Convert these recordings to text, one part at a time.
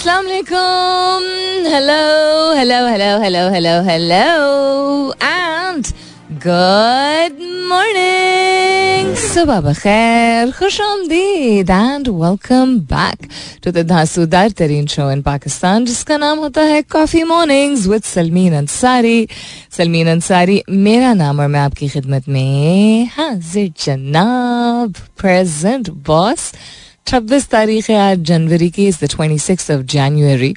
Assalamu alaikum. Hello, hello, hello, hello, hello, hello. And good morning. Subah khair, khush आमदीद and welcome back to the धांसूदार तरीन show in Pakistan जिसका नाम होता है coffee mornings with Salmeen Ansari Salmeen Ansari मेरा नाम और मैं आपकी खिदमत में हाजिर जनाब प्रेजेंट बॉस छब्बीस तारीख है आज जनवरी की is the twenty six of January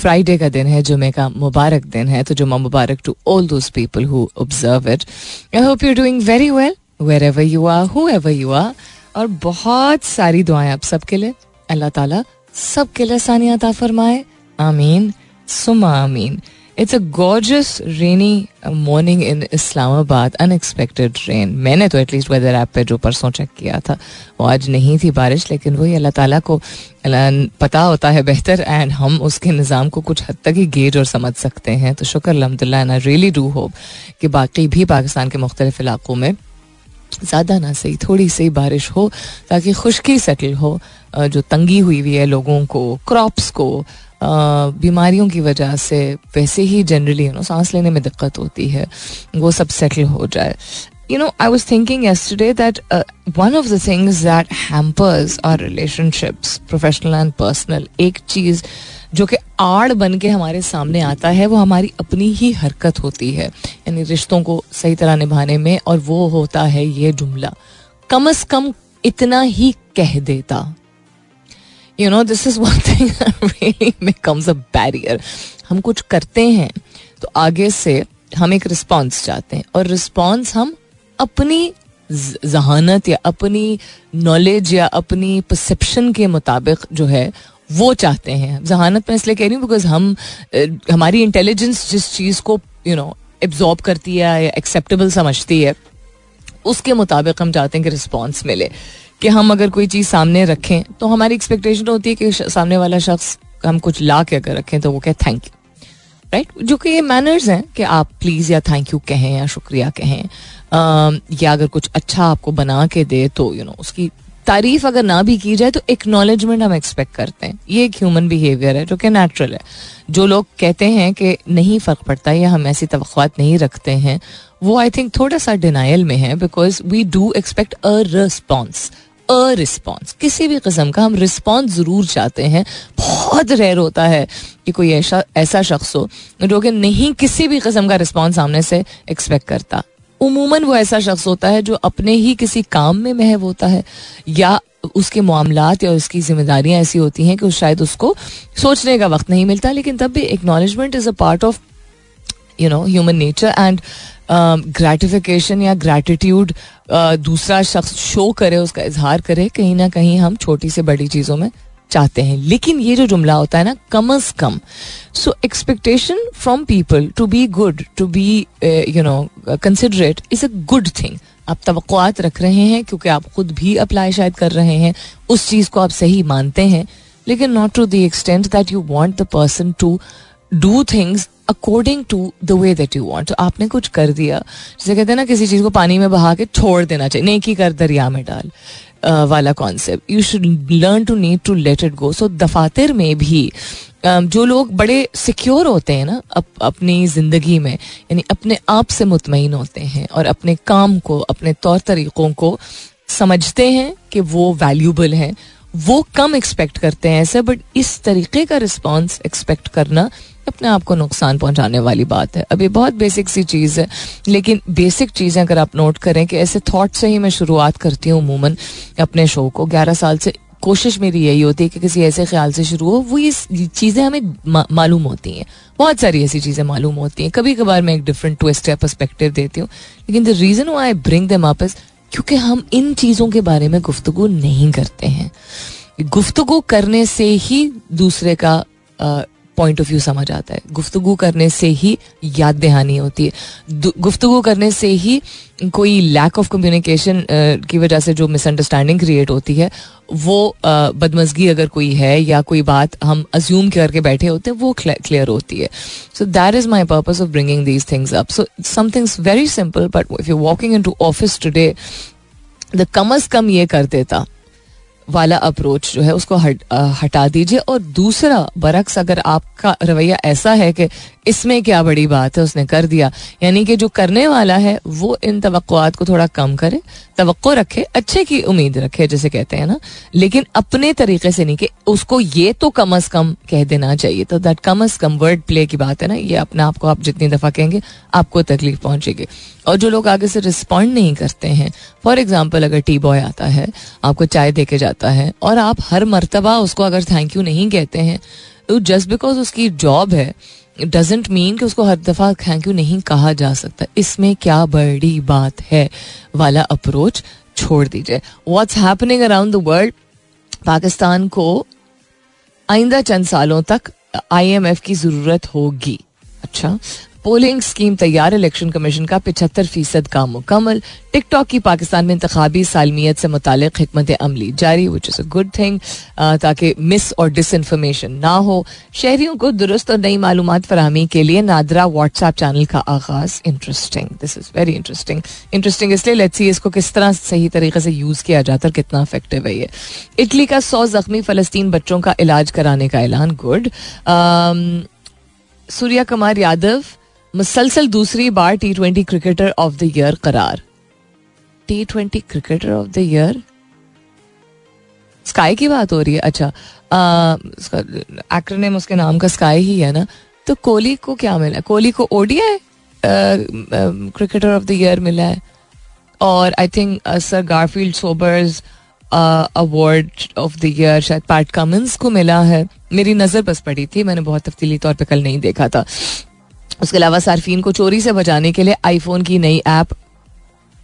Friday का दिन है, जुमे का मुबारक दिन है। तो जुमा मुबारक to all those people who observe it I hope you doing very well wherever you are whoever you are और बहुत सारी दुआएँ आप सबके लिए। अल्लाह ताला सबके लिए सानियात फरमाए। आमीन। सुमा आमीन। It's a gorgeous rainy morning in Islamabad unexpected rain मैंने तो एटलीस्ट वेदर ऐप पे जो परसों चेक किया था, वो आज नहीं थी बारिश, लेकिन वही अल्लाह ताला को पता होता है बेहतर एंड हम उसके निज़ाम को कुछ हद तक ही गेज और समझ सकते हैं। तो शुक्र अलहमदिल्ला and I really do hope कि बाकी भी पाकिस्तान के मुख्तलिफ़ इलाकों में ज़्यादा ना सही, थोड़ी सी बारिश हो, ताकि खुशकी सेटल हो जो तंगी हुई हुई है लोगों को क्रॉप्स को बीमारियों की वजह से वैसे ही जनरली यू नो सांस लेने में दिक्कत होती है वो सब सेटल हो जाए। You know, I was thinking yesterday uh, one of the things that hampers our relationships, professional and personal, एक चीज़ जो कि आड़ बन के हमारे सामने आता है वो हमारी अपनी ही हरकत होती है। यानी रिश्तों को सही तरह निभाने में और वो होता है ये जुमला। कम अज कम इतना ही कह देता। You know this is one thing becomes a barrier हम कुछ करते हैं तो आगे से हम एक रिस्पॉन्स चाहते हैं। और रिस्पॉन्स हम अपनी जहानत या अपनी नॉलेज या अपनी परसेप्शन के मुताबिक जो है, वो चाहते हैं। जहानत में इसलिए कह रही हूँ बिकॉज़ हम हमारी इंटेलिजेंस जिस चीज़ को यू नो एब्जॉर्ब करती है या एक्सेप्टेबल समझती है, उसके मुताबिक हम चाहते हैं कि रिस्पॉन्स मिले। कि हम अगर कोई चीज़ सामने रखें तो हमारी एक्सपेक्टेशन होती है कि सामने वाला शख्स हम कुछ ला के अगर रखें तो वो कहे थैंक यू राइट जो कि ये मैनर्स हैं कि आप प्लीज़ या थैंक यू कहें या शुक्रिया कहें। या अगर कुछ अच्छा आपको बना के दे तो यू नो उसकी तारीफ़ अगर ना भी की जाए तो एक्नॉलेजमेंट हम एक्सपेक्ट करते हैं। ये एक ह्यूमन बिहेवियर है, जो कि नेचुरल है। जो लोग कहते हैं कि नहीं फ़र्क पड़ता या हम ऐसी तो नहीं रखते हैं, वो आई थिंक थोड़ा सा डिनाइल में है because we do expect a response a response किसी भी किस्म का हम रिस्पॉन्स ज़रूर चाहते हैं। बहुत रेयर होता है कि कोई ऐसा ऐसा शख्स हो जो कि नहीं किसी भी किस्म का रिस्पॉन्स सामने से एक्सपेक्ट करता। उमूमन वो ऐसा शख्स होता है जो अपने ही किसी काम में महव होता है। या उसके मामलात या उसकी जिम्मेदारियाँ ऐसी होती हैं कि शायद उसको सोचने का वक्त नहीं मिलता, लेकिन तब भी acknowledgement is a part of you know human nature and gratification या ग्रेटिट्यूड दूसरा शख्स शो करे, उसका इजहार करे, कहीं ना कहीं हम छोटी से बड़ी चीज़ों में चाहते हैं। लेकिन ये जो जुमला होता है ना, कम अज कम। So expectation from people to be good to be you know considerate is a good thing आप तो रख रहे हैं, क्योंकि आप खुद भी अप्लाई शायद कर रहे हैं, उस चीज़ को आप सही मानते हैं। लेकिन not to the extent that you want the person to do things according to the way that you want आपने कुछ कर दिया। जैसे कहते हैं ना किसी चीज़ को पानी में बहा के छोड़ देना चाहिए। नेकी कर दरिया में डाल वाला concept you should learn to need to let it go so दफातर में भी जो लोग बड़े सिक्योर होते हैं ना अप, अपनी ज़िंदगी में यानी अपने आप से मुतमिन होते हैं और अपने काम को अपने तौर तरीक़ों को समझते हैं कि वो वैल्यूबल हैं। वो कम एक्सपेक्ट करते हैं ऐसे बट इस तरीके का रिस्पॉन्स एक्सपेक्ट करना अपने आप को नुकसान पहुँचाने वाली बात है। अभी बहुत बेसिक सी चीज़ है, लेकिन बेसिक चीज़ें अगर आप नोट करें कि ऐसे थॉट से ही मैं शुरुआत करती हूँ उमूमन अपने शो को। ग्यारह साल से कोशिश मेरी यही होती है कि किसी ऐसे ख्याल से शुरू हो, वो ये चीज़ें हमें मालूम होती हैं। बहुत सारी ऐसी चीज़ें मालूम होती हैं। कभी कभार मैं एक डिफरेंट ट्विस्ट या पर्सपेक्टिव देती हूँ, लेकिन the reason I bring them is क्योंकि हम इन चीज़ों के बारे में गुफ्तगु नहीं करते हैं। गुफ्तगु करने से ही दूसरे का पॉइंट ऑफ़ व्यू समझ आता है। गुफ्तगु करने से ही याद दहानी होती है। गुफ्तगु करने से ही कोई लैक ऑफ़ कम्युनिकेशन की वजह से जो मिसअंडरस्टैंडिंग क्रिएट होती है, वो बदमजगी अगर कोई है या कोई बात हम अज्यूम करके बैठे होते हैं, वो क्लियर होती है। So that is my purpose of bringing these things up so something's very simple but if you walking in to office today the कम अज कम ये कर देता वाला अप्रोच जो है उसको हट, आ, हटा दीजिए। और दूसरा बरक्स अगर आपका रवैया ऐसा है कि इसमें क्या बड़ी बात है उसने कर दिया यानी कि जो करने वाला है वो इन तो को थोड़ा कम करे तो रखे अच्छे की उम्मीद रखे जैसे कहते हैं ना। लेकिन अपने तरीके से नहीं कि उसको ये तो कम अज कम कह देना चाहिए। तो दैट कम अज कम वर्ड प्ले की बात है ना ये अपने आप को आप जितनी दफ़ा कहेंगे आपको तकलीफ़ पहुंचेगी। और जो लोग आगे से रिस्पॉन्ड नहीं करते हैं फॉर एग्ज़ाम्पल अगर टी बॉय आता है आपको चाय दे के जाता है और आप हर मरतबा उसको अगर थैंक यू नहीं कहते हैं तो जस्ट बिकॉज़ उसकी जॉब है डजेंट मीन कि उसको हर दफ़ा थैंक यू नहीं कहा जा सकता। इसमें क्या बड़ी बात है? वाला अप्रोच छोड़ दीजिए। What's happening around the world Pakistan को आइंदा चंद सालों तक आईएमएफ की ज़रूरत होगी। अच्छा पोलिंग स्कीम तैयार इलेक्शन कमीशन का पिछहत्तर फ़ीसद काम मुकम्मल। टिकटॉक की पाकिस्तान में इंतबी सालमियत से मुतल हमत अमली जारी which is a good thing ताकि मिस और डिस इन्फॉर्मेशन ना हो। शहरियों को दुरुस्त और नई मालूम फरहमी के लिए नादरा व्हाट्सएप चैनल का आगाज़ interesting this is very interesting interesting इसलिए लेट्स सी इसको किस तरह सही तरीके से यूज़ किया जाता है कितना इफ़ेक्टिव है ये। इटली का सौ जख्मी फलस्तीन बच्चों का इलाज कराने का ऐलान गुड सूर्या कुमार यादव मुसलसल दूसरी बार T twenty cricketer of the year करार। T twenty cricketer of the year Sky की बात हो रही है। अच्छा एक्रोनेम उसके नाम का स्काई ही है ना? तो कोहली को क्या मिला? कोहली को ODI cricketer of the year मिला है। और I think Sir Garfield Sobers award of the year शायद पैट कमिंस को मिला है। मेरी नज़र बस पड़ी थी, मैंने बहुत तफतीली तौर पे कल नहीं देखा था। उसके अलावा सार्फिन को चोरी से बचाने के लिए आईफोन की नई ऐप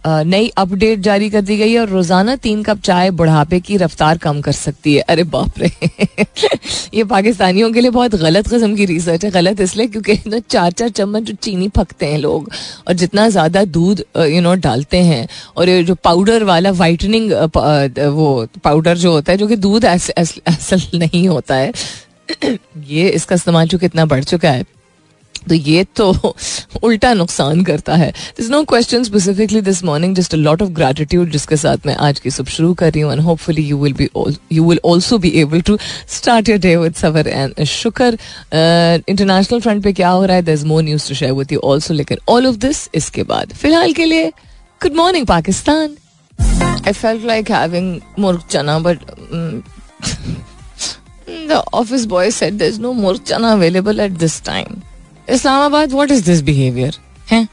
नई अपडेट जारी कर दी गई है और रोज़ाना तीन कप चाय बुढ़ापे की रफ्तार कम कर सकती है। अरे बाप रे। ये पाकिस्तानियों के लिए बहुत गलत कस्म की रिसर्च है, गलत इसलिए क्योंकि ना चार चार चम्मच जो चीनी फकते हैं लोग और जितना ज़्यादा दूध यू नो डालते हैं और ये जो पाउडर वाला वाइटनिंग वो पाउडर जो होता है जो कि दूध असल नहीं होता है, ये इसका इस्तेमाल जो कितना बढ़ चुका है। तो ये तो उल्टा नुकसान करता है। This no question specifically this morning just a lot of gratitude जिसके साथ मैं आज की सुबह शुरू कर रही हूँ and hopefully you will be you will also be able to start your day with सवर एंड शुक्र इंटरनेशनल फ्रंट पे क्या हो रहा है? There is more news to share with you also लेकिन ऑल ऑफ़ दिस इसके बाद। फ़िलहाल के लिए good morning Pakistan. I felt like having murk chana, but um, the office boy said there's no murk chana available at this time. Islamabad, what is this behavior? हैं?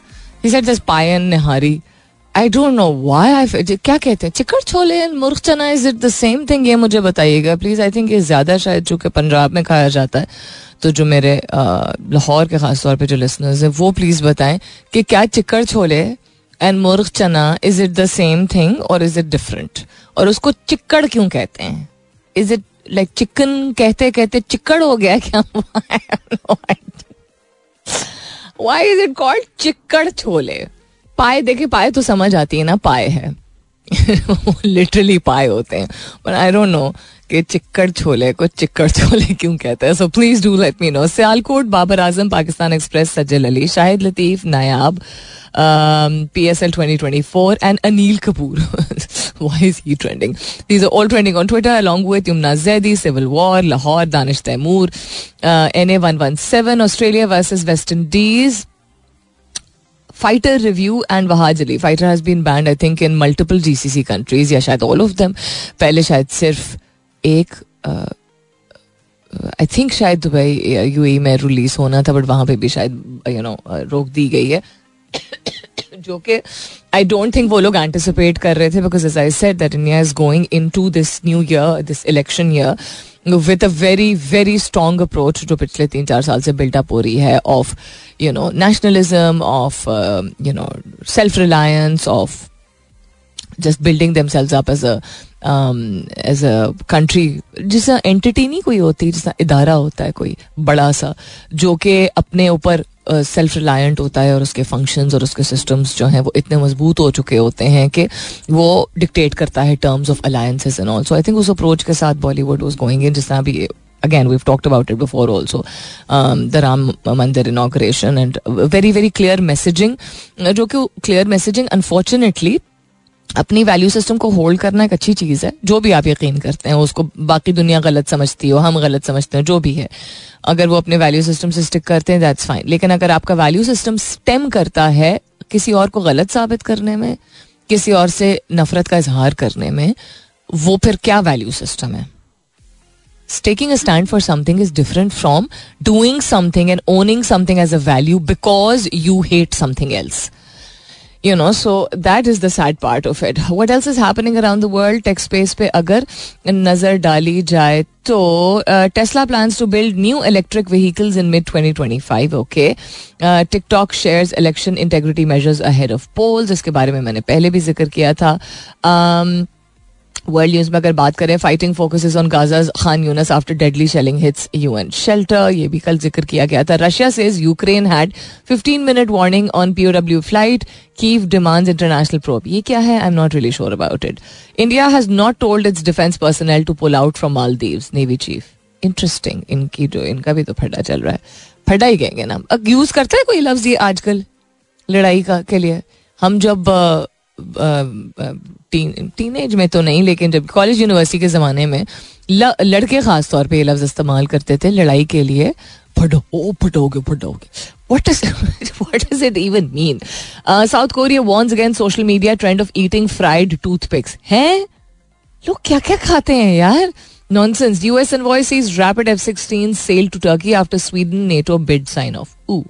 I don't know why I क्या कहते हैं? Chole and murgh chana is it the same thing ये मुझे बताइएगा please I think ये ज़्यादा शायद पंजाब में खाया जाता है तो जो मेरे लाहौर के खास तौर पे जो लिसनर्स हैं वो प्लीज़ बताएँ कि क्या चिकड़ chole and murgh chana is it the same thing और इज़ इट डिफरेंट और उसको चिक्कड़ क्यों कहते हैं? इज़ इट लाइक चिकन कहते कहते चिक्कड़ हो गया क्या? Why is it called chikkad chole? पाए देखे पाए तो समझ आती है ना, पाए है। लिटरली पाए होते हैं। बट आई डोंट नो कि चिक्कड़ छोले को चिक्कड़ छोले क्यों कहते हैं so please do let me know Sialkot Babar Azam Pakistan Express Sajal Ali Shahid Latif Nayab P S L twenty twenty four and Anil Kapoor why is he trending? These are all trending on Twitter along with Yumna Zaidi, Civil War, Lahore, Danish Taimur, uh, NA117, Australia versus West Indies. Fighter review and Wahaj Ali. Fighter has been banned, I think, in multiple GCC countries. या शायद all of them. पहले शायद सिर्फ़ एक I think शायद Dubai UAE में release होना था बट वहाँ पे भी शायद यू नो रोक दी गई है। जो कि आई डोंट थिंक वो लोग एंटिसिपेट कर रहे थे because as I said that India is going in to this new year this election year with a very very strong approach जो पिछले तीन चार साल से बिल्टअप हो रही है of you know nationalism of you know self reliance of just building themselves up as as a country जिस एंटिटी नहीं कोई होती जिसका इदारा होता है कोई बड़ा सा जो कि अपने ऊपर सेल्फ रिलायंट होता है और उसके फ़ंक्शंस और उसके सिस्टम्स जो हैं वो इतने मज़बूत हो चुके होते हैं कि वो डिक्टेट करता है terms of alliances and also I think उस अप्रोच के साथ बॉलीवुड वॉज़ गोइंग इन जिस तरह भी again talked about it before also. Um, the ram mandir inauguration and very very clear messaging जो कि clear messaging unfortunately अपनी वैल्यू सिस्टम को होल्ड करना एक अच्छी चीज़ है। जो भी आप यकीन करते हैं, उसको बाकी दुनिया गलत समझती हो, हम गलत समझते हैं, जो भी है। अगर वो अपने वैल्यू सिस्टम से स्टिक करते हैं दैट्स फाइन लेकिन अगर आपका वैल्यू सिस्टम स्टेम करता है किसी और को गलत साबित करने में, किसी और से नफरत का इजहार करने में, वो फिर क्या वैल्यू सिस्टम है? Taking a stand for something is different from doing something and owning something as a value because you hate something else. You know so that is the sad part of it what else is happening around the world tech space पे अगर नज़र डाली जाए तो Tesla plans to build new electric vehicles in mid 2025 okay TikTok shares election integrity measures ahead of polls इसके बारे में मैंने पहले भी ज़िक्र किया था um, वर्ल्ड न्यूज़ में अगर बात करें fighting focus on Gaza Khan Younis after deadly shelling hits UN shelter ये भी कल ज़िक्र किया गया था। Russia says Ukraine had 15 minute warning on POW flight Kyiv demands international probe ये क्या है? I am not really sure about it India has not told its defence personnel to pull out from Maldives navy chief interesting इनकी जो इनका भी तो फटा चल रहा है। फटा ही कहेंगे ना। यूज़ करता है कोई लफ्ज ये आजकल? लड़ाई का के लिए। हम जब टीन एज में तो नहीं, लेकिन जब कॉलेज यूनिवर्सिटी के ज़माने में लड़के खास तौर पर ये लफ्ज़ इस्तेमाल करते थे लड़ाई के लिए फटो ओ फटोगे फटोगे what is what is it even mean South Korea warns again social media trend of eating fried toothpicks हैं? लोग क्या क्या खाते हैं यार? Nonsense. US envoy sees rapid F 16 sail to Turkey after Sweden NATO bid sign off. Ooh.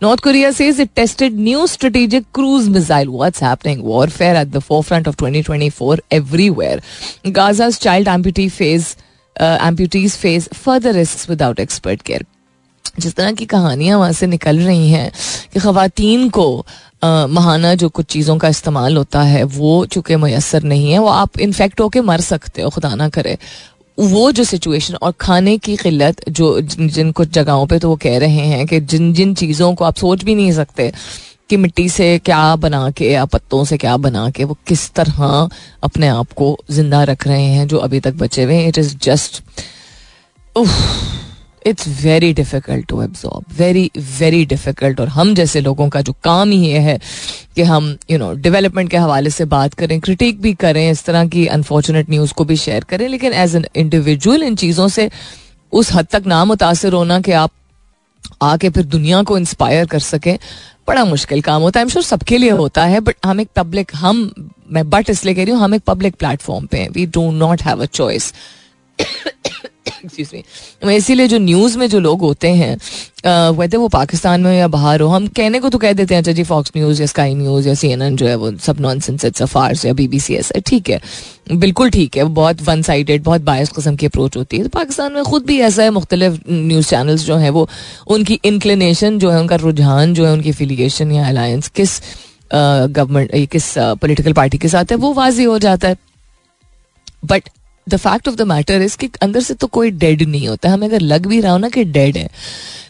North Korea says it tested new strategic cruise missile. What's happening? Warfare at the forefront of 2024 everywhere. Gaza's child amputee phase, uh, amputees face further risks without expert care. जिस तरह की कहानियाँ वहाँ से निकल रही हैं कि खातन को आ, महाना जो कुछ चीज़ों का इस्तेमाल होता है वो चूँकि मैसर नहीं है वो आप इन्फेक्ट होके मर सकते हो खुदा ना करे वो जो सिचुएशन और खाने की किल्लत जो जिन कुछ जगहों पे तो वो कह रहे हैं कि जिन जिन चीज़ों को आप सोच भी नहीं सकते कि मिट्टी से क्या बना के या पत्तों से क्या बना के वो किस तरह अपने आप को ज़िंदा रख रहे हैं जो अभी तक बचे हुए हैं। It is just it's very difficult to absorb very very difficult और हम जैसे लोगों का जो काम ही ये है कि हम यू नो डेवलपमेंट के हवाले से बात करें क्रिटिक भी करें, इस तरह की अनफॉर्चुनेट न्यूज़ को भी शेयर करें, लेकिन एज एन इंडिविजुअल इन चीज़ों से उस हद तक ना मुतासर होना कि आप आके फिर दुनिया को इंस्पायर कर सकें, बड़ा मुश्किल काम होता है। आई एम श्योर सबके लिए होता है बट हम एक पब्लिक हम, मैं बट इसलिए कह रही हूँ, हम एक पब्लिक प्लेटफॉर्म पे हैं। We do not have a choice इसीलिए जो न्यूज़ में जो लोग होते हैं वैसे वो पाकिस्तान में या बाहर हो, हम कहने को तो कह देते हैं अच्छा जी फॉक्स न्यूज़ या स्काई न्यूज़ या सी एन एन जो है, वो सब नॉन सेंस फार्स या बीबीसी ऐसा ठीक है। बिल्कुल ठीक है वो बहुत वन साइडेड बहुत बायस कस्म की अप्रोच होती है। तो पाकिस्तान में खुद भी ऐसा है, मुख्तलिफ़ न्यूज़ चैनल्स जो हैं, वो उनकी इंक्लिनेशन जो है, उनका रुझान जो है, उनकी फिलिएशन या अलायंस किस गवर्नमेंट किस पोलिटिकल पार्टी के साथ है, वो वाजी हो जाता है। But the fact of the matter is कि अंदर से तो कोई डेड नहीं होता हमें अगर लग भी रहा हो ना कि डेड है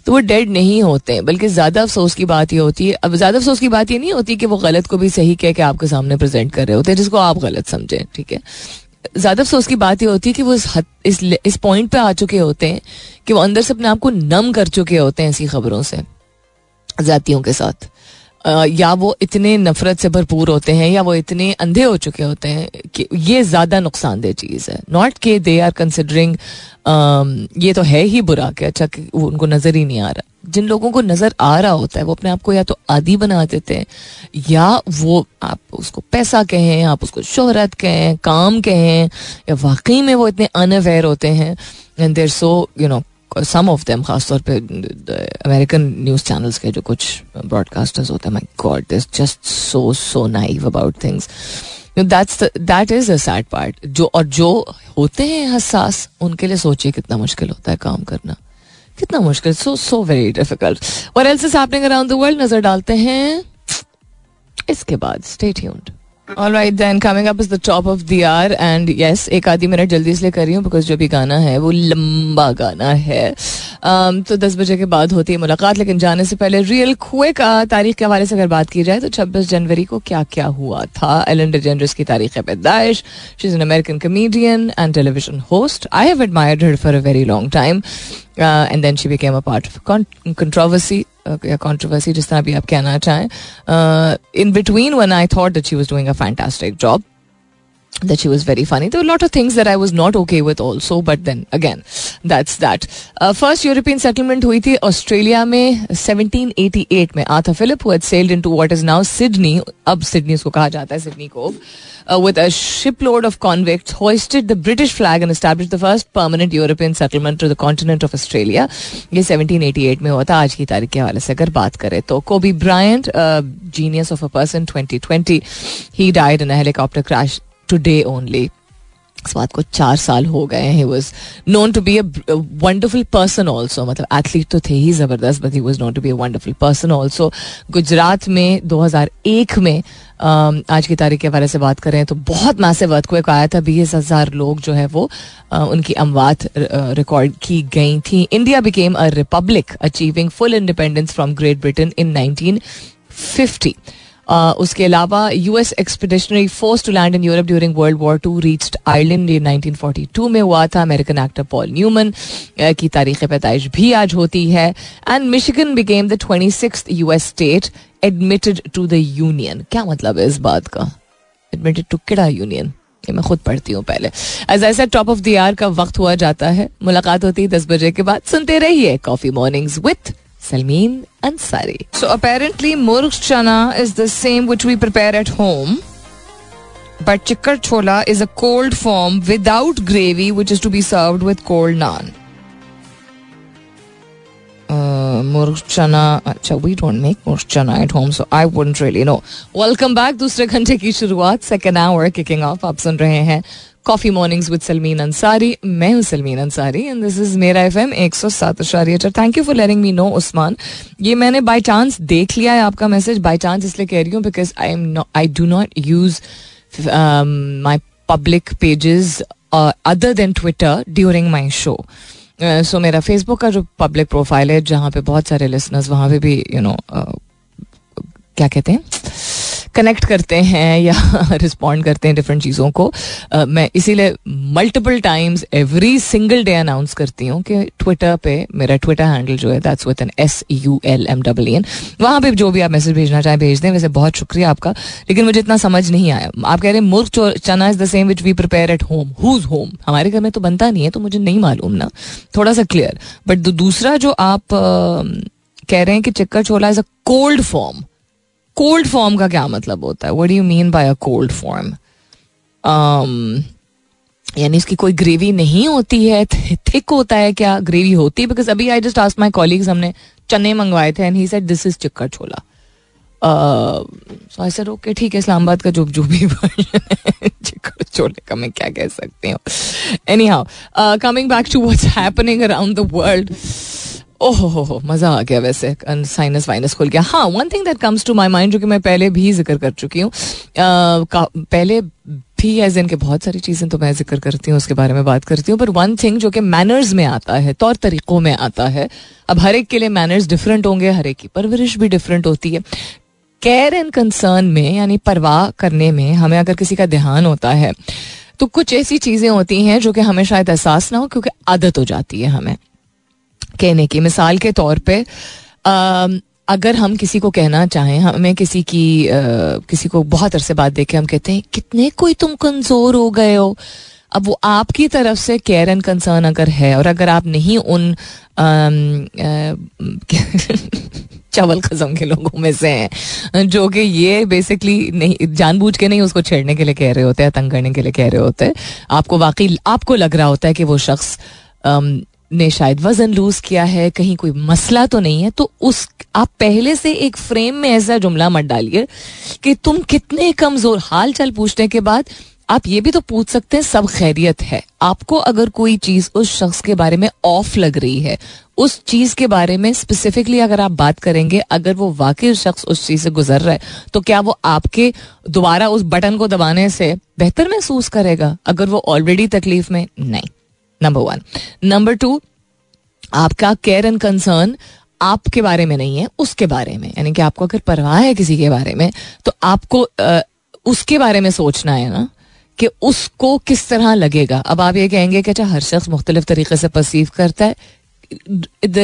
तो वो डेड नहीं होते हैं, बल्कि ज़्यादा अफसोस की बात ये होती है। अब ज़्यादा अफसोस की बात ये नहीं होती कि वो गलत को भी सही कह के आपके सामने प्रेजेंट कर रहे होते हैं, जिसको आप गलत समझें, ठीक है? ज़्यादा अफसोस की बात ये होती है कि वो इस हद, इस इस पॉइंट पे आ चुके होते हैं कि वो अंदर से अपने आप को नम कर चुके होते हैं ऐसी खबरों से, जातियों के साथ। या वो इतने नफरत से भरपूर होते हैं, या वो इतने अंधे हो चुके होते हैं कि ये ज़्यादा नुकसानदेह चीज़ है। नॉट के दे आर कंसिडरिंग ये तो है ही बुरा कि अच्छा कि उनको नज़र ही नहीं आ रहा। जिन लोगों को नज़र आ रहा होता है, वो अपने आप को या तो आदि बना देते हैं, या वो आप उसको पैसा कहें, आप उसको शोहरत कहें, काम कहें, या वाकई में वो इतने अनअवेयर होते हैं and there so you know some of them खासतौर पे अमेरिकन न्यूज़ चैनल्स के जो कुछ ब्रॉडकास्टर्स होते हैं my God this just so so naive about things that's that is a sad part जो, और जो होते हैं हसास, उनके लिए सोचिए कितना मुश्किल होता है काम करना। कितना मुश्किल सो सो वेरी डिफ़िकल्ट और else is around the world नज़र डालते हैं। इसके बाद stay tuned all right then coming up is the top of the hour and yes एक आधी मिनट जल्दी इसलिए कर रही हूँ बिकॉज़ जो भी गाना है वो लंबा गाना है। Um, तो दस बजे के बाद होती है मुलाकात लेकिन जाने से पहले रियल क्विक तारीख के हवाले से अगर बात की जाए तो छब्बीस जनवरी को क्या क्या हुआ था? एलन डिजेंडर्स की तारीख पैदाइश she is an American comedian and television host I have admired her for a very long time and then she became a part of controversy या कंट्रोवर्सी जिस तरह भी आप कहना चाहें। In between one I thought that she was doing a fantastic job that she was very funny. There were a lot of things that I was not okay with also, but then again, that's that. Uh, first European settlement हुई थी Australia में 1788 में Arthur Phillip who had sailed into what is now Sydney, अब Sydney उसको कहा जाता है Sydney को uh, with a shipload of convicts hoisted the British flag and established the first permanent European settlement to the continent of Australia. ये 1788 में हुआ था आज की तारीख के हवाले से अगर बात करें तो Kobe Bryant genius of a person 2020 he died in a helicopter crash Today only इस बात को चार साल हो गए ही। Was known to be a wonderful person also मतलब एथलीट तो थे ही ज़बरदस्त but he was known to be a wonderful person also Gujarat में 2001 में आज की तारीख के हवाले से बात करें तो बहुत मैसिव अर्थक्वेक आया था। बीस हज़ार लोग जो है वो उनकी अमवात रिकॉर्ड की गई थी। India became a republic achieving full independence from Great Britain in nineteen fifty उसके अलावा US expeditionary force to land in Europe during World War two reached Ireland ये 1942 में हुआ था. अमेरिकन एक्टर पॉल न्यूमन की तारीख पैदाइश भी आज होती है. And Michigan became the twenty six US state admitted to the union क्या मतलब है इस बात का? एडमिटेड टू किड़ा यूनियन मैं खुद पढ़ती हूँ पहले. एज ऐसा टॉप ऑफ़ द ईयर का वक्त हुआ जाता है. मुलाकात होती है दस बजे के बाद. सुनते रहिए coffee mornings with Salmeen Ansari. So apparently murg chana is the same which we prepare at home. But chikkar chola is a cold form without gravy which is to be served with cold naan. Uh, murg chana अच्छा we don't make murg chana at home so I wouldn't really know. Welcome back दूसरे घंटे की शुरुआत second hour kicking off आप सुन रहे हैं coffee mornings with Salmin Ansari मैं हूँ Salmin Ansari and this is मेरा एफ़ एम एक सौ सात अशारिया thank you for letting me know Usman ये मैंने बाई चांस देख लिया है आपका मैसेज बाई चांस इसलिए कह रही हूँ because I am I do not use my public pages other than Twitter during my show so मेरा फेसबुक का जो पब्लिक प्रोफ़ाइल है जहाँ पे बहुत सारे लिसनर्स वहाँ पे भी यू नो uh, क्या कहते हैं? कनेक्ट करते हैं या रिस्पॉन्ड करते हैं डिफरेंट चीज़ों को। uh, मैं इसीलिए multiple times every single day announce करती हूँ कि ट्विटर पे मेरा ट्विटर हैंडल जो है that's with N S U L M double N वहाँ पे जो भी आप मैसेज भेजना चाहें भेज दें वैसे बहुत शुक्रिया आपका लेकिन मुझे इतना समझ नहीं आया। आप कह रहे हैं murgh chana is the same which we prepare at home whose home हमारे घर में तो बनता नहीं है तो मुझे नहीं मालूम ना। थोड़ा सा क्लियर बट दूसरा जो आप uh, कह रहे हैं कि chikkar chola is a cold form cold form का क्या मतलब होता है? What you mean by a cold form यानी इसकी कोई ग्रेवी नहीं होती है? थिक होता है क्या? ग्रेवी होती है? बिकॉज़ अभी I just asked my colleagues हमने चने मंगवाए थे and he said this is chikkar chola so I sir okay ठीक है, इस्लामाबाद का जो जो भी चिक्कर छोले का मैं क्या कह सकती हूँ? Anyhow coming back to what's happening around the world ओहो हो हो मज़ा आ गया वैसे साइनस वाइनस खुल गया। हाँ one thing that comes to my mind जो कि मैं पहले भी ज़िक्र कर चुकी हूँ पहले भी एज इनके बहुत सारी चीज़ें तो मैं ज़िक्र करती हूँ, उसके बारे में बात करती हूँ पर वन थिंग जो कि मैनर्स में आता है, तौर तरीक़ों में आता है, अब हर एक के लिए मैनर्स डिफरेंट होंगे, हर एक की परवरिश भी डिफरेंट होती है। केयर एंड कंसर्न में, यानी परवाह करने में, हमें अगर किसी का ध्यान होता है तो कुछ ऐसी चीज़ें होती हैं जो कि हमें शायद एहसास ना हो, क्योंकि आदत हो जाती है हमें। कहने की मिसाल के तौर पे अगर हम किसी को कहना चाहें हमें किसी की आ, किसी को बहुत अरसे बाद देखे हम कहते हैं कितने कोई तुम कमज़ोर हो गए हो। अब वो आपकी तरफ़ से केयर एंड कंसर्न अगर है और अगर आप नहीं उन चावल कस्म के लोगों में से हैं जो कि ये बेसिकली नहीं जानबूझ के नहीं उसको छेड़ने के लिए कह रहे होते हैं तंग करने के लिए कह रहे होते हैं आपको वाकई आपको लग रहा होता है कि वो शख्स ने शायद वज़न लूज किया है, कहीं कोई मसला तो नहीं है तो उस, आप पहले से एक फ्रेम में ऐसा जुमला मत डालिए कि तुम कितने कमज़ोर हाल चाल पूछने के बाद आप ये भी तो पूछ सकते हैं, सब खैरियत है। आपको अगर कोई चीज़ उस शख्स के बारे में ऑफ़ लग रही है, उस चीज़ के बारे में स्पेसिफिकली अगर आप बात करेंगे, अगर वो वाकई शख्स उस चीज़ से गुजर रहा है तो क्या वो आपके दोबारा उस बटन को दबाने से बेहतर महसूस करेगा? अगर वो ऑलरेडी तकलीफ़ में, नहीं। नंबर वन नंबर टू आपका केयर एंड कंसर्न आपके बारे में नहीं है उसके बारे में। यानी कि आपको अगर परवाह है किसी के बारे में तो आपको आ, उसके बारे में सोचना है ना कि उसको किस तरह लगेगा। अब आप ये कहेंगे कि अच्छा हर शख्स मुख्तलिफ़ तरीके से परसीव करता है।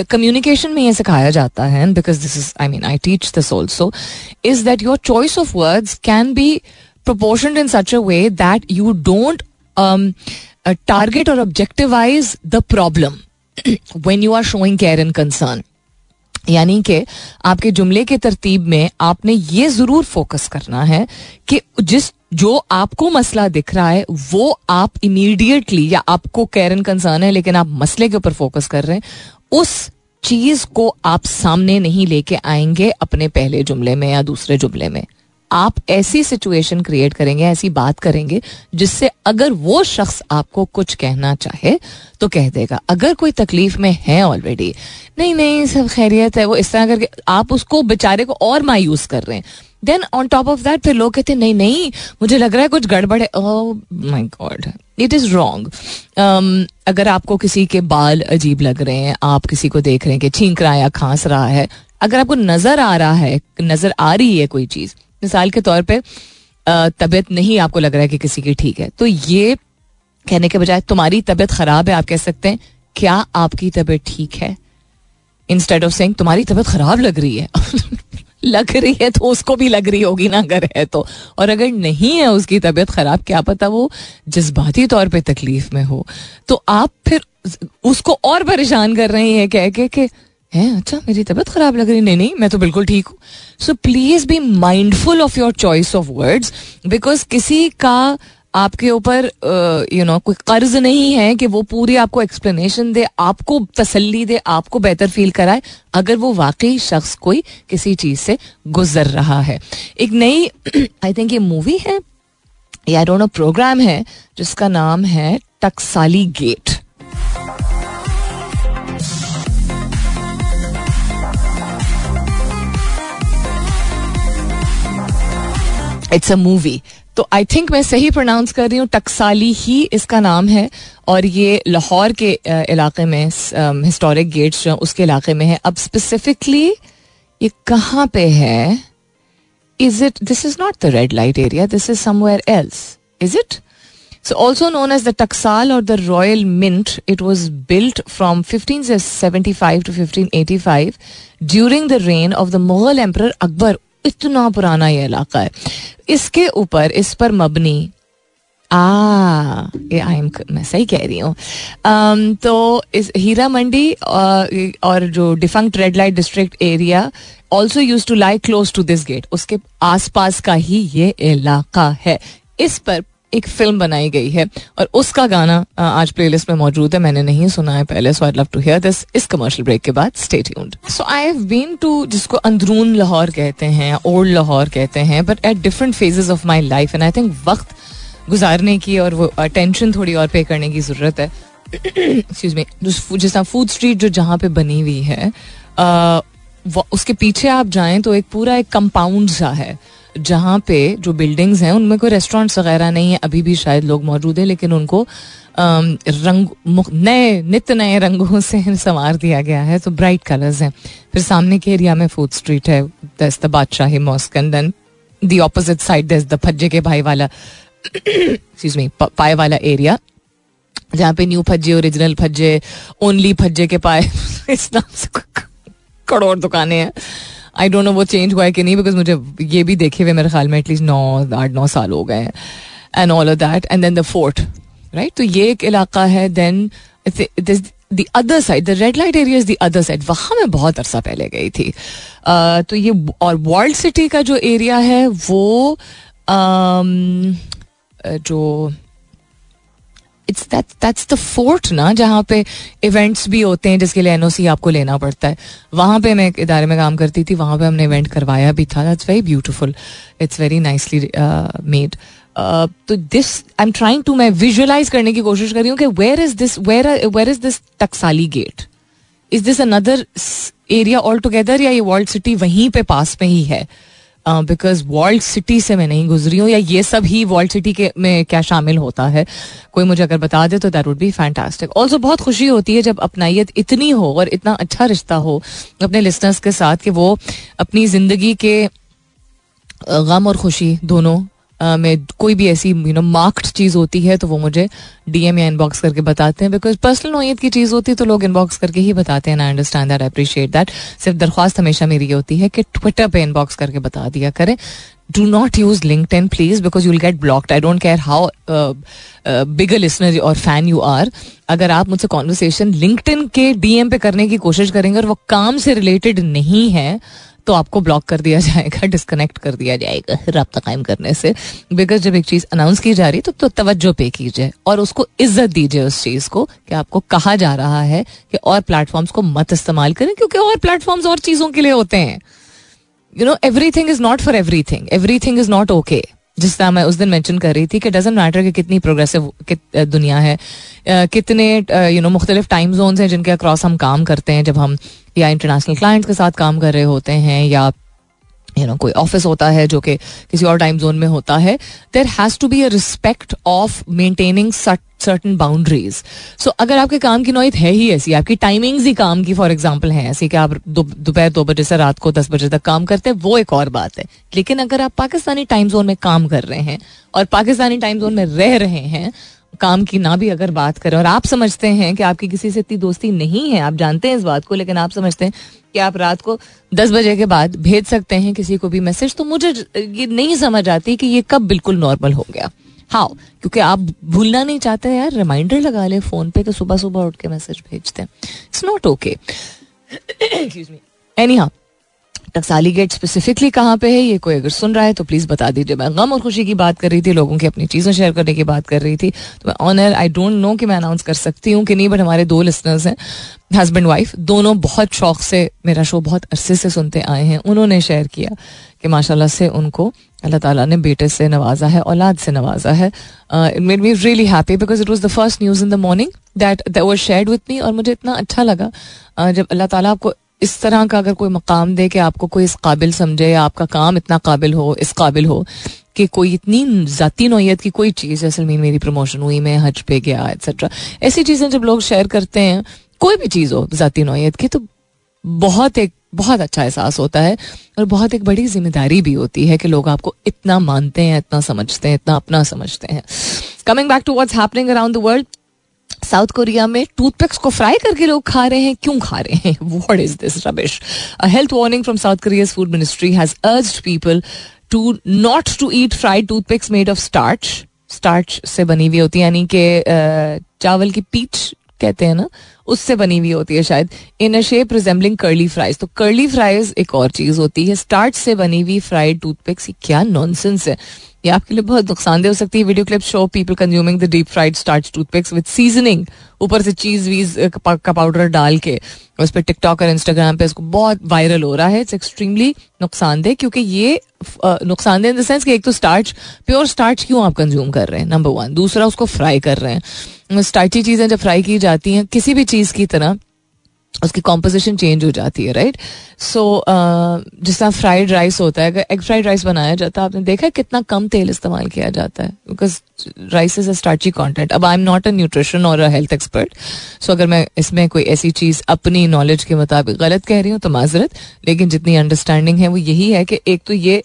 कम्युनिकेशन में ये सिखाया जाता है because this is I mean I teach this also is that your choice of words can be proportioned in such a way that you don't um, और objectivize the problem. When you are showing care and concern. यानी कि आपके जुमले के तरतीब में आपने ये ज़रूर फोकस करना है कि जिस जो आपको मसला दिख रहा है वो आप इमीडिएटली या आपको केयर एंड कंसर्न है लेकिन आप मसले के ऊपर फोकस कर रहे हैं उस चीज़ को आप सामने नहीं लेके आएँगे अपने पहले जुमले में या दूसरे जुमले में। आप ऐसी सिचुएशन क्रिएट करेंगे, ऐसी बात करेंगे, जिससे अगर वो शख्स आपको कुछ कहना चाहे तो कह देगा। अगर कोई तकलीफ़ में है ऑलरेडी नहीं नहीं, सब खैरियत है, वो इस तरह करके आप उसको बेचारे को और मायूस कर रहे हैं। Then on top of that फिर लोग कहते हैं, नहीं नहीं, मुझे लग रहा है कुछ गड़बड़ है। My god it is wrong अगर आपको किसी के बाल अजीब लग रहे हैं, आप किसी को देख रहे हैं कि छींक रहा है या खांस रहा है, अगर आपको नज़र आ रहा है, नज़र आ रही है कोई चीज़ मिसाल के तौर पे तबीयत नहीं आपको लग रहा है कि किसी की ठीक है तो ये कहने के बजाय तुम्हारी तबीयत खराब है, आप कह सकते हैं, क्या आपकी तबीयत ठीक है? इंस्टेड ऑफ़ सेइंग तुम्हारी तबीयत खराब लग रही है। लग रही है तो उसको भी लग रही होगी ना, अगर है तो। और अगर नहीं है उसकी तबीयत खराब, क्या पता वो जज्बाती तौर पे तकलीफ़ में हो। तो आप फिर उसको और परेशान कर रही हैं कह के कि है? अच्छा मेरी तबीयत खराब लग रही नहीं नहीं, मैं तो बिल्कुल ठीक हूँ। So please be mindful of your choice of words because किसी का आपके ऊपर यू नो कोई कर्ज नहीं है कि वो पूरी आपको एक्सप्लेनेशन दे, आपको तसल्ली दे, आपको बेहतर फील कराए, अगर वो वाकई शख्स कोई किसी चीज़ से गुजर रहा है। एक नई आई थिंक ये मूवी है, या डोंट नो प्रोग्राम है, जिसका नाम है Taksali gate it's a movie तो आई थिंक मैं सही प्रोनाउंस कर रही हूँ टकसाली ही इसका नाम है और ये लाहौर के इलाके में हिस्टोरिक गेट्स जो उसके इलाके में है। अब स्पेसिफिकली ये कहाँ पे है? Is it this is not the red light area this is somewhere else is it So also known as the Taksal or the Royal Mint, it was built from 1575 to 1585 during the reign of the Mughal Emperor Akbar इतना पुराना ये इलाका है। इसके ऊपर इस पर मबनी। आ ये आई एम मैं सही कह रही हूँ। um, तो इस हीरा मंडी और जो defunct red light district area also use to lie close to this gate उसके आसपास का ही ये इलाका है। इस पर एक फ़िल्म बनाई गई है और उसका गाना आज प्लेलिस्ट में मौजूद है, मैंने नहीं सुना है पहले so I love to hear this इस कमर्शियल ब्रेक के बाद. So I have been to जिसको अंदरून लाहौर कहते हैं ओल्ड लाहौर कहते हैं but at different phases of my life and I think वक्त गुजारने की और वो अटेंशन थोड़ी और पे करने की ज़रूरत है. एक्सक्यूज मी जिस फ़ूड स्ट्रीट जो जहाँ पे बनी हुई है उसके पीछे आप जाएँ तो एक पूरा एक कंपाउंड सा है। जहाँ पे जो बिल्डिंग्स हैं, उनमें कोई रेस्टोरेंट्स वगैरह नहीं है, अभी भी शायद लोग मौजूद हैं, लेकिन उनको रंग नए, नित नए रंगों से संवार दिया गया है तो ब्राइट कलर्स हैं। फिर सामने के एरिया में फ़ूड स्ट्रीट है this the Badshahi mosque and then the opposite side this the Phajje के भाई वाला एक्सक्यूज मी पाए वाला एरिया जहाँ पे new Phajje original Phajje only Phajje के पाए, इस नाम से करोड़ दुकानें हैं। आई डोंट नो वो चेंज हुआ है कि नहीं बिकॉज़ मुझे ये भी देखे हुए मेरे ख्याल में एटलीस्ट नौ आठ नौ साल हो गए हैं and all of that and then the fort right तो ये एक इलाका है then the other side the red light area is the other side वहाँ मैं बहुत अरसा पहले गई थी। तो ये और वर्ल्ड सिटी का जो एरिया है वो um, जो it's that that's the fort ना, जहाँ पे इवेंट्स भी होते हैं जिसके लिए एनओसी आपको लेना पड़ता है। वहाँ पे मैं इदारे में काम करती थी, वहाँ पे हमने इवेंट करवाया भी था। That's very beautiful it's very nicely made तो this I am trying to मैं विजुअलाइज करने की कोशिश कर रही हूँ कि where is this where where is this Taksali gate is this another area all together या ये वर्ल्ड सिटी वहीं पे पास में ही है? बिकॉज़ वर्ल्ड सिटी से मैं नहीं गुजरी हूँ या ये सब ही वर्ल्ड सिटी के में क्या शामिल होता है? कोई मुझे अगर बता दे तो that would be fantastic also बहुत खुशी होती है जब अपनाइत इतनी हो और इतना अच्छा रिश्ता हो अपने लिसनर्स के साथ कि वो अपनी ज़िंदगी के गम और खुशी दोनों में कोई भी ऐसी यू नो मार्क्ड चीज़ होती है तो वो मुझे डीएम या इनबॉक्स करके बताते हैं बिकॉज़ पर्सनल नोयत की चीज़ होती है तो लोग इनबॉक्स करके ही बताते हैं I understand that appreciate that सिर्फ़ दरख्वास्त हमेशा मेरी ये होती है कि ट्विटर पे इनबॉक्स करके बता दिया करें use LinkedIn, please, because you'll get blocked. I don't care how uh, uh, big a listener or fan you are. अगर आप मुझसे कॉन्वर्सेशन लिंक्डइन के डीएम पे करने की कोशिश करेंगे और वो काम से रिलेटेड नहीं है तो आपको ब्लॉक कर दिया जाएगा डिस्कनेक्ट कर दिया जाएगा रबता कायम करने से। बिकॉज़ जब एक चीज़ अनाउंस की जा रही तो, तो तवज्जो पे कीजिए और उसको इज़्ज़त दीजिए उस चीज़ को कि आपको कहा जा रहा है कि और प्लेटफॉर्म्स को मत इस्तेमाल करें क्योंकि और प्लेटफॉर्म्स और चीज़ों के लिए होते हैं। You know every thing is not for every thing every thing is not okay जिस तरह मैं उस दिन मेंशन कर रही थी कि डजेंट मैटर कि कितनी प्रोग्रेसिव दुनिया है कितने यू नो मुख्तलिफ़ टाइम जोन हैं जिनके अक्रॉस हम काम करते हैं, जब हम या इंटरनेशनल क्लाइंट्स के साथ काम कर रहे होते हैं या यू नो कोई ऑफ़िस होता है जो कि किसी और टाइम जोन में होता है there has to be a respect of maintaining certain boundaries so अगर आपके काम की नोयत है ही ऐसी, आपकी टाइमिंग्स ही काम की फॉर एग्ज़ाम्पल है ऐसी कि आप दोपहर दो बजे से रात को दस बजे तक काम करते हैं, वो एक और बात है। लेकिन अगर आप पाकिस्तानी टाइम जोन में काम कर रहे हैं और पाकिस्तानी टाइम जोन में रह रहे हैं, काम की ना भी अगर बात करें और आप समझते हैं कि आपकी किसी से इतनी दोस्ती नहीं है, आप जानते हैं इस बात को, लेकिन आप समझते हैं कि आप रात को दस बजे के बाद भेज सकते हैं किसी को भी मैसेज तो मुझे ये नहीं समझ आती कि ये कब बिल्कुल नॉर्मल हो गया। हाँ क्योंकि आप भूलना नहीं चाहते यार रिमाइंडर लगा ले फ़ोन पे तो सुबह सुबह उठ के मैसेज भेजते हैं। इट्स नॉट ओके एनी हाँ टकसाली गेट स्पेसिफिकली कहाँ पे है? ये कोई अगर सुन रहा है तो प्लीज़ बता दीजिए। मैं गम और खुशी की बात कर रही थी, लोगों की अपनी चीज़ें शेयर करने की बात कर रही थी। तो मैं ऑनर आई डोंट नो कि मैं अनाउंस कर सकती हूँ कि नहीं बट हमारे दो लिसनर्स हैं हस्बैंड वाइफ दोनों बहुत शौक से मेरा शो बहुत अरसे से सुनते आए हैं। उन्होंने शेयर किया। कि माशाल्लाह से उनको अल्लाह ताला ने बेटे से नवाजा है औलाद से नवाजा है। It made me really happy because it was the first news in the morning that that was shared with me और मुझे इतना अच्छा लगा। Uh, जब अल्लाह ताला आपको इस तरह का अगर कोई मकाम दे कि आपको कोई इस काबिल समझे या आपका काम इतना काबिल हो इस काबिल हो कि कोई इतनी ज़ाती नोयत की कोई चीज़ जैसे मीन मेरी प्रमोशन हुई मैं हज पे गया एक्सेट्रा ऐसी चीज़ें जब लोग शेयर करते हैं कोई भी चीज़ हो ज़ाती नोयत की तो बहुत एक बहुत अच्छा एहसास होता है और बहुत एक बड़ी ज़िम्मेदारी भी होती है कि लोग आपको इतना मानते हैं, इतना समझते हैं, इतना अपना समझते हैं। Coming back to what's happening around the world South Korea में टूथपिक्स को फ्राई करके लोग खा रहे हैं, क्यों खा रहे हैं? What is this rubbish health warning from South Korea food ministry has urged people to not to eat fried toothpicks made of starch starch से बनी हुई होती है, यानी कि चावल की पीच कहते हैं ना, उससे बनी हुई होती है शायद। In a shape resembling curly fries तो कर्ली फ्राइज एक और चीज़ होती है। स्टार्ट से बनी हुई फ्राइड टूथपिक्स क्या नॉनसेंस है। ये आपके लिए बहुत नुकसानदेह हो सकती है। Video clip show people consuming the deep fried starch toothpicks with seasoning ऊपर से चीज़ वीज का पाउडर डाल के। उस पर टिकटॉक और इंस्टाग्राम पे इसको बहुत वायरल हो रहा है। इट्स एक्सट्रीमली नुकसानदेह क्योंकि ये नुकसानदेह इन द सेंस कि एक तो स्टार्च प्योर स्टार्च क्यों आप कंज्यूम कर रहे हैं? नंबर वन दूसरा, उसको फ्राई कर रहे हैं। स्टार्ची चीज़ें जब फ्राई की जाती हैं, किसी भी चीज़ की तरह, उसकी कॉम्पोजिशन चेंज हो जाती है राइट सो जिस तरह फ्राइड राइस होता है, अगर एग फ्राइड राइस बनाया जाता है, आपने देखा है कितना कम तेल इस्तेमाल किया जाता है? Because rice is a starchy content अब I am not a nutrition और अ हेल्थ एक्सपर्ट सो अगर मैं इसमें कोई ऐसी चीज़ अपनी नॉलेज के मुताबिक गलत कह रही हूँ तो माजरत, लेकिन जितनी अंडरस्टैंडिंग है, वो यही है कि एक तो ये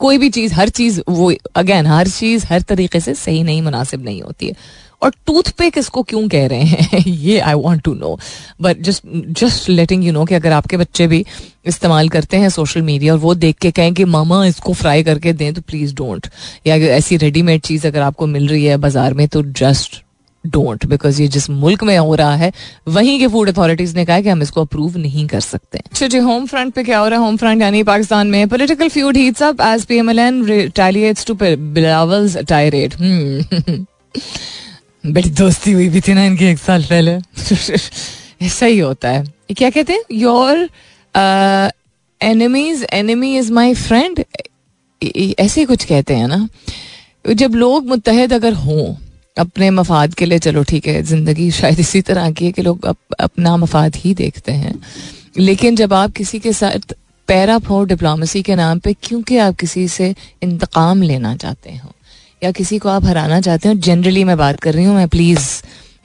कोई भी चीज़, हर चीज़ वो अगेन हर चीज़ हर तरीके से सही नहीं, मुनासिब नहीं होती है। और टूथपिक इसको क्यों कह रहे हैं? ये I want to know but just just letting you know कि अगर आपके बच्चे भी इस्तेमाल करते हैं सोशल मीडिया और वो देख के कहें कि, मामा, इसको फ्राई करके दें तो प्लीज़ डोंट या ऐसी रेडीमेड चीज़ अगर आपको मिल रही है बाज़ार में तो जस्ट डोंट बिकॉज़ ये जिस मुल्क में हो रहा है, वहीं के फ़ूड अथॉरिटीज ने कहा कि हम इसको अप्रूव नहीं कर सकते अच्छा जी होम फ्रंट पे क्या हो रहा है? होम फ्रंट यानी पाकिस्तान में political feud heats up as retaliates to Bilawal's tirade बड़ी दोस्ती हुई भी थी ना इनकी एक साल पहले। ऐसा ही होता है। क्या कहते हैं? Your enemies enemy is my friend ऐसे कुछ कहते हैं ना। जब लोग मुतहद अगर हों अपने मफाद के लिए चलो ठीक है ज़िंदगी शायद इसी तरह की है कि लोग अप, अपना मफाद ही देखते हैं। लेकिन जब आप किसी के साथ पैरा फो डिप्लोमेसी के नाम पे क्योंकि आप किसी से इंतकाम लेना चाहते हो? या किसी को आप हराना चाहते हो जनरली मैं बात कर रही हूँ, मैं प्लीज़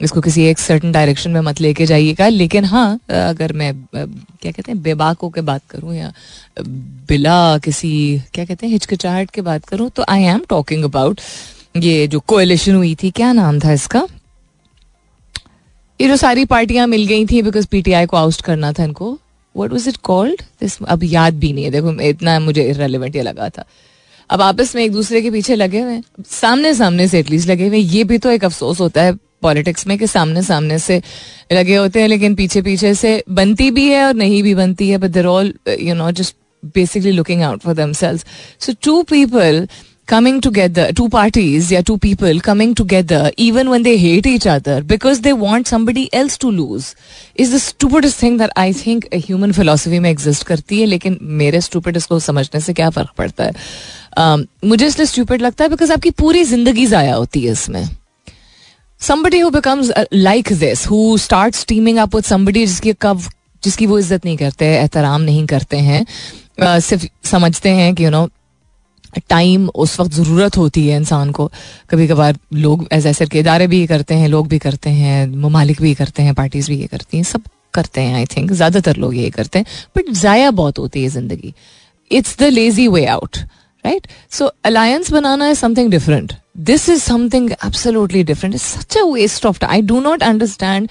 इसको किसी एक सर्टन डायरेक्शन में मत लेके जाइएगा। लेकिन हाँ अगर मैं क्या कहते हैं, बेबाक होकर बात करूँ या बिला किसी, क्या कहते हैं, हिचकिचाहट की बात करूँ तो आई एम टॉकिंग अबाउट ये जो कोएलिशन हुई थी, क्या नाम था इसका? ये जो सारी पार्टियाँ मिल गई थी बिकॉज़ पीटीआई को आउस्ट करना था इनको वट वॉज़ इट कॉल्ड अब याद भी नहीं है, देखो, इतना मुझे इरेलीवेंट ये लगा था। अब आपस में एक दूसरे के पीछे लगे हुए सामने सामने से एटलीस्ट लगे हुए ये भी तो एक अफसोस होता है पॉलिटिक्स में कि सामने सामने से लगे होते हैं, लेकिन पीछे पीछे से बनती भी है और नहीं भी बनती है but there all you know just basically looking out for them so two people coming together, two parties, yeah, two people coming together, even when they hate each other because they want somebody else to lose, is the stupidest thing that I think human philosophy में exist करती है लेकिन मेरे stupid इसको समझने से क्या फ़र्क पड़ता है um, मुझे इसलिए stupid लगता है बिकॉज़ आपकी पूरी ज़िंदगी ज़ाया होती है इसमें somebody who becomes uh, like this who starts teaming up with somebody जिसकी कब जिसकी वो इज़्ज़त नहीं करते एहतराम नहीं करते हैं uh, सिर्फ़ समझते हैं कि यू नो टाइम उस वक्त ज़रूरत होती है इंसान को। कभी कभार लोग ऐसे ऐसे के इदारे भी ये करते हैं, लोग भी करते हैं, ममालिक भी करते हैं पार्टीज़ भी ये करती हैं, सब करते हैं आई थिंक ज़्यादातर लोग ये करते हैं बट ज़ाया बहुत होती है ज़िंदगी। It's the lazy way out right so alliance banana is something different this is something absolutely different is such a waste of I do not understand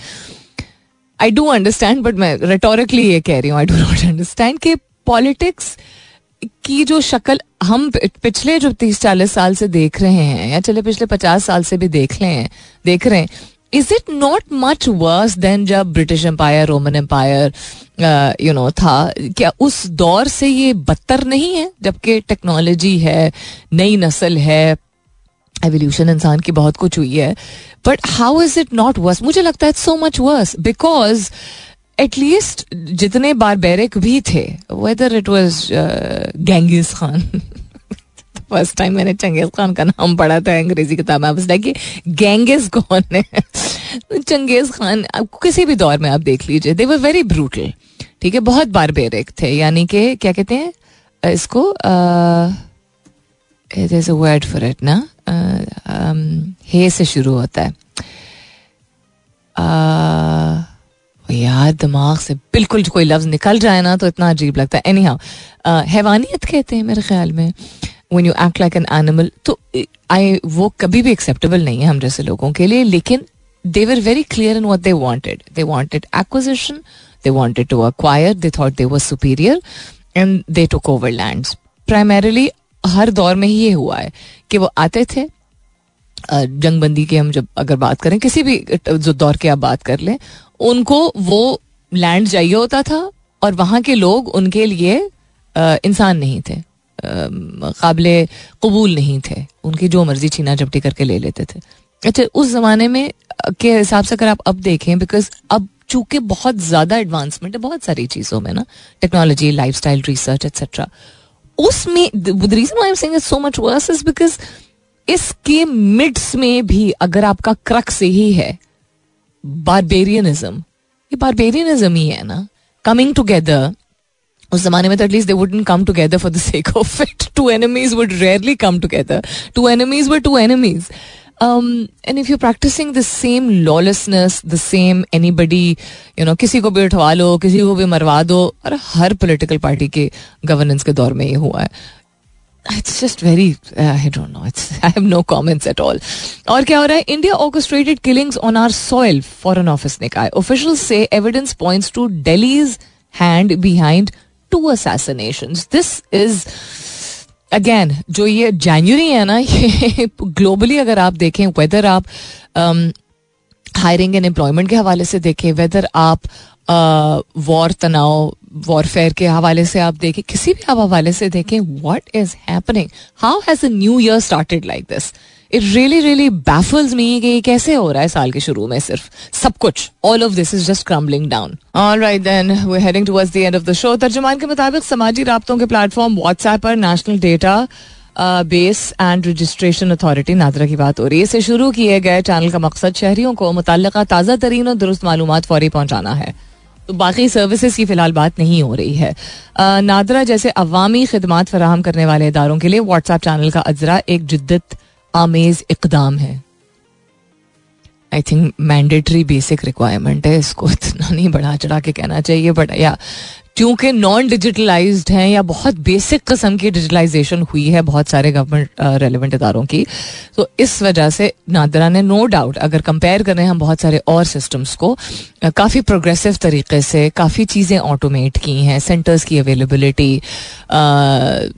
I do understand but मैं rhetorically ये कह रही हूँ I do not understand कि politics की जो शक्ल हम पिछले जो तीस चालीस साल से देख रहे हैं या चले पिछले पचास साल से भी देख रहे हैं, देख रहे हैं is it not much worse than जब British empire Roman empire you know था? क्या उस दौर से ये बदतर नहीं है, जबकि टेक्नोलॉजी है, नई नस्ल है एवोल्यूशन इंसान की बहुत कुछ हुई है but how is it not worse मुझे लगता है so much worse because at least जितने बार बैरिक भी थे whether it was Genghis Khan first time मैंने चंगेज खान का नाम पढ़ा था, अंग्रेज़ी किताब में। बस कि गेंगिस कौन है? चंगेज खान आपको किसी भी दौर में आप देख लीजिए दे वर वेरी ब्रूटल ठीक है, बहुत बार बेरिक थे। यानी कि क्या कहते हैं? इसको वर्ड फॉर इट ना? हे से शुरू होता है। यार, दिमाग से बिल्कुल कोई लफ्ज निकल जाए ना तो इतना अजीब लगता है। एनी हाउ हैवानियत कहते हैं मेरे ख्याल में one you act like an animal तो आई वो कभी भी एक्सेप्टेबल नहीं है हम जैसे लोगों के लिए, लेकिन they were very clear in what they wanted they wanted acquisition they wanted to acquire they thought they were superior and they took over land primarily हर दौर में ही ये हुआ है कि वो आते थे जंगबंदी की हम जब अगर बात करें, किसी भी जो दौर की आप बात कर लें, उनको वो लैंड चाहिए होता था और वहाँ के लोग उनके लिए इंसान नहीं थे। काबिल कबूल नहीं थे। उनकी जो मर्ज़ी छीना झपटी करके ले लेते थे। अच्छा उस जमाने में के हिसाब से अगर आप अब देखें बिकॉज़ अब चूँकि बहुत ज़्यादा एडवांसमेंट है, बहुत सारी चीज़ों में ना technology life style research etcetera उसमें reason I am so much worse is because इसके मिड्स में भी अगर आपका क्रक्स ही है बारबेरियनिज्म ये बारबेरियनिज्म ही है ना? कमिंग टुगेदर उस जमाने में तो at least they wouldn't come together for the sake of it two enemies would rarely come together two enemies were two enemies um, and if you're practicing the same lawlessness, the same anybody, you know, किसी को भी उठवा लो किसी को भी मरवा दो और हर पॉलिटिकल पार्टी के गवर्नेंस के दौर में ये हुआ है। It's just very I don't know it's I have no comments at all और क्या हो रहा है? India orchestrated killings on our soil foreign office ने कहा ऑफिशियल से evidence points to Delhi's hand behind two assassination this is again जो ये जनवरी है ना ये ग्लोबली अगर आप देखें वेदर आप हायरिंग एंड एम्प्लॉयमेंट के हवाले से देखें वेदर आप वॉर uh, तनाव वॉरफेयर के हवाले से आप देखें, किसी भी आप हवाले से देखें what is happening how has a new year started like this it really really baffles me कि ये कैसे हो रहा है साल के शुरू में सिर्फ़। सब कुछ all of this is just crumbling down all right then we heading towards the end of the show तर्जुमान के मुताबिक समाजी रबतों के प्लेटफॉर्म व्हाट्सएप पर national data base and registration authority NADRA की बात हो रही है। इसे शुरू किए गए चैनल का मकसद शहरियों को मुतल ताज़ा तरीन और दुरुस्त मालूम फौरी पहुंचाना है। तो बाकी सर्विसेज़ की फ़िलहाल बात नहीं हो रही है। आ, नादरा जैसे अवामी खदमात फराहम करने वाले इदारों के लिए व्हाट्सएप चैनल का अजरा एक जिद्दत आमेज इकदाम है। I think mandatory basic requirement है इसको इतना नहीं बढ़ा चढ़ा के कहना चाहिए बट या क्योंकि नॉन डिजिटलाइज्ड हैं या बहुत बेसिक कस्म की डिजिटलाइजेशन हुई है बहुत सारे गवर्नमेंट रेलिवेंट इदारों की तो इस वजह से नादरा ने नो डाउट अगर कंपेयर करें हम बहुत सारे और सिस्टम्स को काफ़ी प्रोग्रेसिव तरीके से काफ़ी चीज़ें ऑटोमेट की हैं सेंटर्स की अवेलेबिलिटी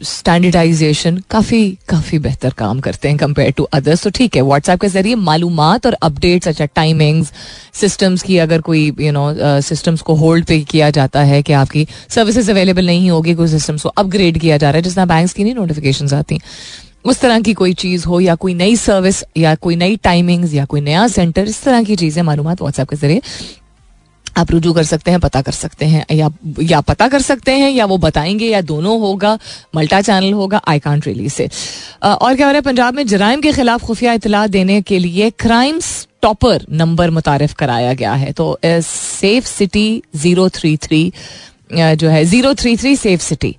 स्टैंडर्डाइजेशन काफ़ी काफ़ी बेहतर काम करते हैं कंपेयर टू अदर्स तो ठीक है व्हाट्सएप के ज़रिए मालूम और अपडेट्स अच्छा टाइमिंग्स सिस्टम्स की अगर कोई यू नो सिस्टम्स को होल्ड पे किया जाता है कि आपकी सर्विसेज़ अवेलेबल नहीं होगी कोई सिस्टम्स को अपग्रेड किया जा रहा है, जिस तरह बैंक की नहीं नोटिफिकेशन आती। उस तरह की कोई चीज़ हो या कोई नई सर्विस या कोई नई टाइमिंग्स या कोई नया सेंटर इस तरह की चीज़ें मालूम व्हाट्सएप के ज़रिए आप रुजू कर सकते हैं, पता कर सकते हैं, या या पता कर सकते हैं, या वो बताएँगे, या दोनों होगा मल्टा चैनल होगा आई कांट रिली से और क्या हो रहा है, पंजाब में जराइम के खिलाफ खुफिया इतला देने के लिए क्राइम्स टॉपर नंबर मुतारफ कराया गया है। तो safe city zero three three जो है zero three three safe city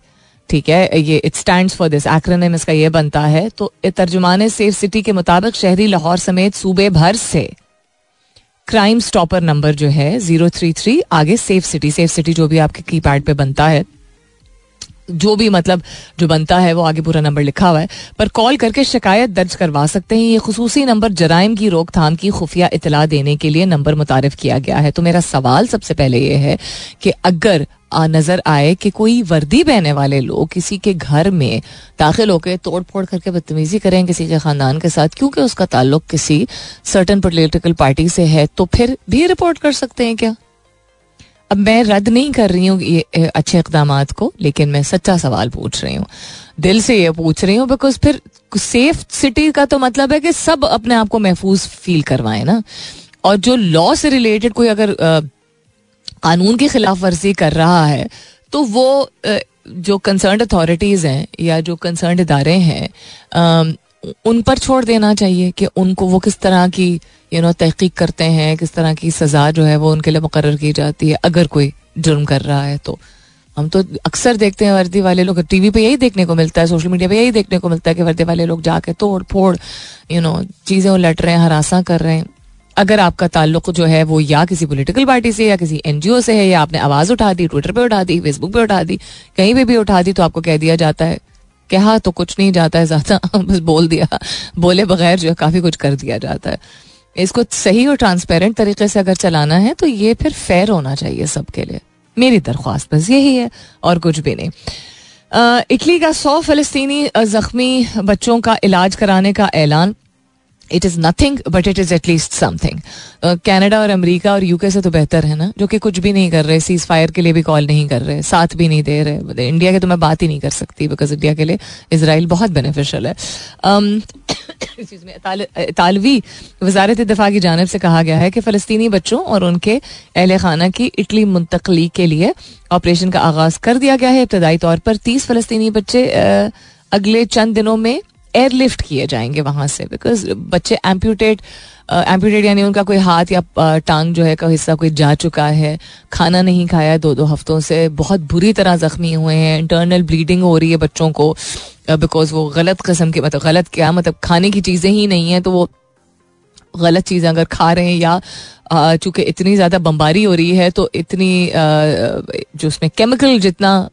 ठीक है, ये it stand for this acronym इसका ये बनता है तो तर्जुमान सेफ़ सिटी के मुताबिक शहरी लाहौर समेत सूबे भर से क्राइम स्टॉपर नंबर जो है ज़ीरो थ्री थ्री आगे सेफ़ सिटी सेफ़ सिटी जो भी आपके की पैड पर बनता है, जो भी मतलब जो बनता है, वो आगे पूरा नंबर लिखा हुआ है, पर कॉल करके शिकायत दर्ज करवा सकते हैं। ये खसूसी नंबर जराइम की रोकथाम की खुफिया इतला देने के लिए नंबर मुतारफ किया गया है। तो मेरा सवाल सबसे पहले ये है कि अगर नज़र आए कि कोई वर्दी पहने वाले लोग किसी के घर में दाखिल होकर तोड़ फोड़ करके बदतमीजी करें किसी के खानदान के साथ, क्योंकि उसका ताल्लुक किसी सर्टन पोलिटिकल पार्टी से है तो फिर भी रिपोर्ट कर सकते हैं क्या? अब मैं रद्द नहीं कर रही हूँ ये अच्छे इकदाम को, लेकिन मैं सच्चा सवाल पूछ रही हूँ। दिल से ये पूछ रही हूँ बिकॉज़ फिर सेफ़ सिटी का तो मतलब है कि सब अपने आप को महफूज फील करवाए ना। और जो लॉ से रिलेटेड कोई अगर कानून की खिलाफ वर्जी कर रहा है तो वो जो कंसर्न अथॉरिटीज़ हैं या जो कंसर्न इदारे हैं उन पर छोड़ देना चाहिए कि उनको वो किस तरह की यू नो तहकीक करते हैं, किस तरह की सज़ा जो है वो उनके लिए मुकर की जाती है, अगर कोई जुर्म कर रहा है तो। हम तो अक्सर देखते हैं वर्दी वाले लोग, टीवी पे यही देखने को मिलता है, सोशल मीडिया पे यही देखने को मिलता है कि वर्दी वाले लोग जाके तोड़ फोड़ यू नो चीज़ें उलट रहे हैं, हरासा कर रहे हैं। अगर आपका ताल्लुक जो है वो या किसी पॉलिटिकल पार्टी से या किसी एनजीओ से है, या आपने आवाज़ उठा दी ट्विटर पे उठा दी फेसबुक पे उठा दी, कहीं पे भी उठा दी तो आपको कह दिया जाता है कहा तो कुछ नहीं जाता है ज़्यादा, बस बोल दिया। बोले बगैर जो है काफ़ी कुछ कर दिया जाता है। इसको सही और ट्रांसपेरेंट तरीके से अगर चलाना है तो ये फिर फेयर होना चाहिए सबके लिए। मेरी दरख्वास्त बस यही है, और कुछ भी नहीं। इटली का सौ फलस्तीनी जख्मी बच्चों का इलाज कराने का ऐलान। It is nothing but it is at least something Canada और अमेरिका और यूके से तो बेहतर है ना, जो कि कुछ भी नहीं कर रहे सीज फायर के लिए भी कॉल नहीं कर रहे, साथ भी नहीं दे रहे। इंडिया के तो मैं बात ही नहीं कर सकती बिकॉज़ इंडिया के लिए इसराइल बहुत बेनिफिशियल है। इतालवी वजारत दफ़ा की जानब से कहा गया है कि फ़लस्तनी बच्चों और उनके अहल खाना की इटली मुंतकली के लिए ऑपरेशन का आगाज़ कर दिया गया है। इब्तदाई तौर पर तीस फ़लस्तनी बच्चे अगले चंद दिनों में एयरलिफ्ट किए जाएँगे वहाँ से बिकॉज़ बच्चे एम्प्यूटेट एम्प्यूटेट यानी उनका कोई हाथ या टांग जो है का हिस्सा कोई जा चुका है, खाना नहीं खाया है दो दो हफ्तों से, बहुत बुरी तरह जख्मी हुए हैं इंटरनल ब्लीडिंग हो रही है बच्चों को बिकॉज़ वो गलत कस्म के मतलब गलत क्या मतलब खाने की चीज़ें ही नहीं हैं तो वो गलत चीज़ें अगर खा रहे हैं या चूँकि इतनी ज़्यादा बम्बारी हो रही है तो इतनी जो उसमें केमिकल जितना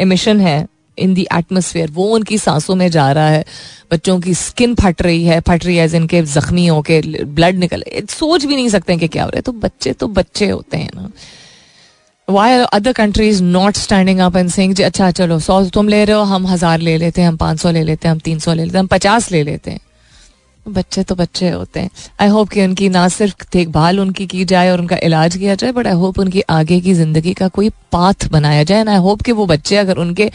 एमिशन है इन दी एटमोसफेयर वो उनकी सांसों में जा रहा है, बच्चों की स्किन फट रही है, फट रही है जिनके जख्मी हो के ब्लड निकल सोच भी नहीं सकते कि क्या हो रहा है। तो बच्चे तो बच्चे होते हैं ना। Why other countries not standing up and sing अच्छा चलो, सौ तुम ले रहे हो, हम हज़ार ले लेते हैं, हम पाँच सौ ले लेते हैं, हम तीन सौ ले लेते हैं, हम पचास ले लेते हैं। बच्चे तो बच्चे होते हैं। आई होप कि उनकी ना सिर्फ़ देखभाल उनकी की जाए और उनका इलाज किया जाए बट आई होप उनकी आगे की ज़िंदगी का कोई पाथ बनाया जाए। आई होप कि वो बच्चे अगर उनके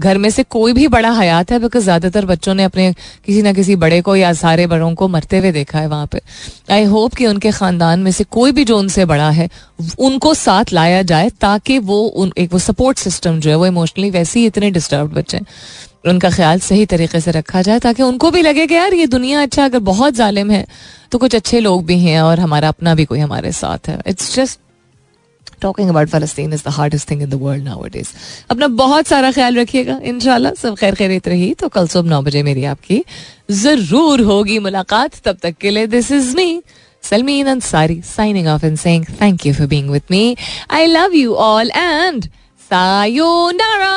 घर में से कोई भी बड़ा हयात है बिकॉज़ ज़्यादातर बच्चों ने अपने किसी ना किसी बड़े को या सारे बड़ों को मरते हुए देखा है वहाँ पर आई होप कि उनके खानदान में से कोई भी जो उनसे बड़ा है, उनको साथ लाया जाए, ताकि वो उन, एक वो सपोर्ट सिस्टम जो है, वो इमोशनली वैसे ही इतने डिस्टर्ब बच्चे उनका ख्याल सही तरीके से रखा जाए ताकि उनको भी लगे कि यार, ये दुनिया अच्छा अगर बहुत जालिम है तो कुछ अच्छे लोग भी हैं और हमारा अपना भी कोई हमारे साथ है it's just talking about फलस्तीन is the hardest thing in the world now it is अपना बहुत सारा ख्याल रखिएगा इनशाला सब खैर खैरित रही तो कल सुबह नौ बजे मेरी आपकी ज़रूर होगी मुलाकात तब तक के लिए this is me Salmeen Ansari, signing off and saying thank you for being with me. I love you all and sayonara.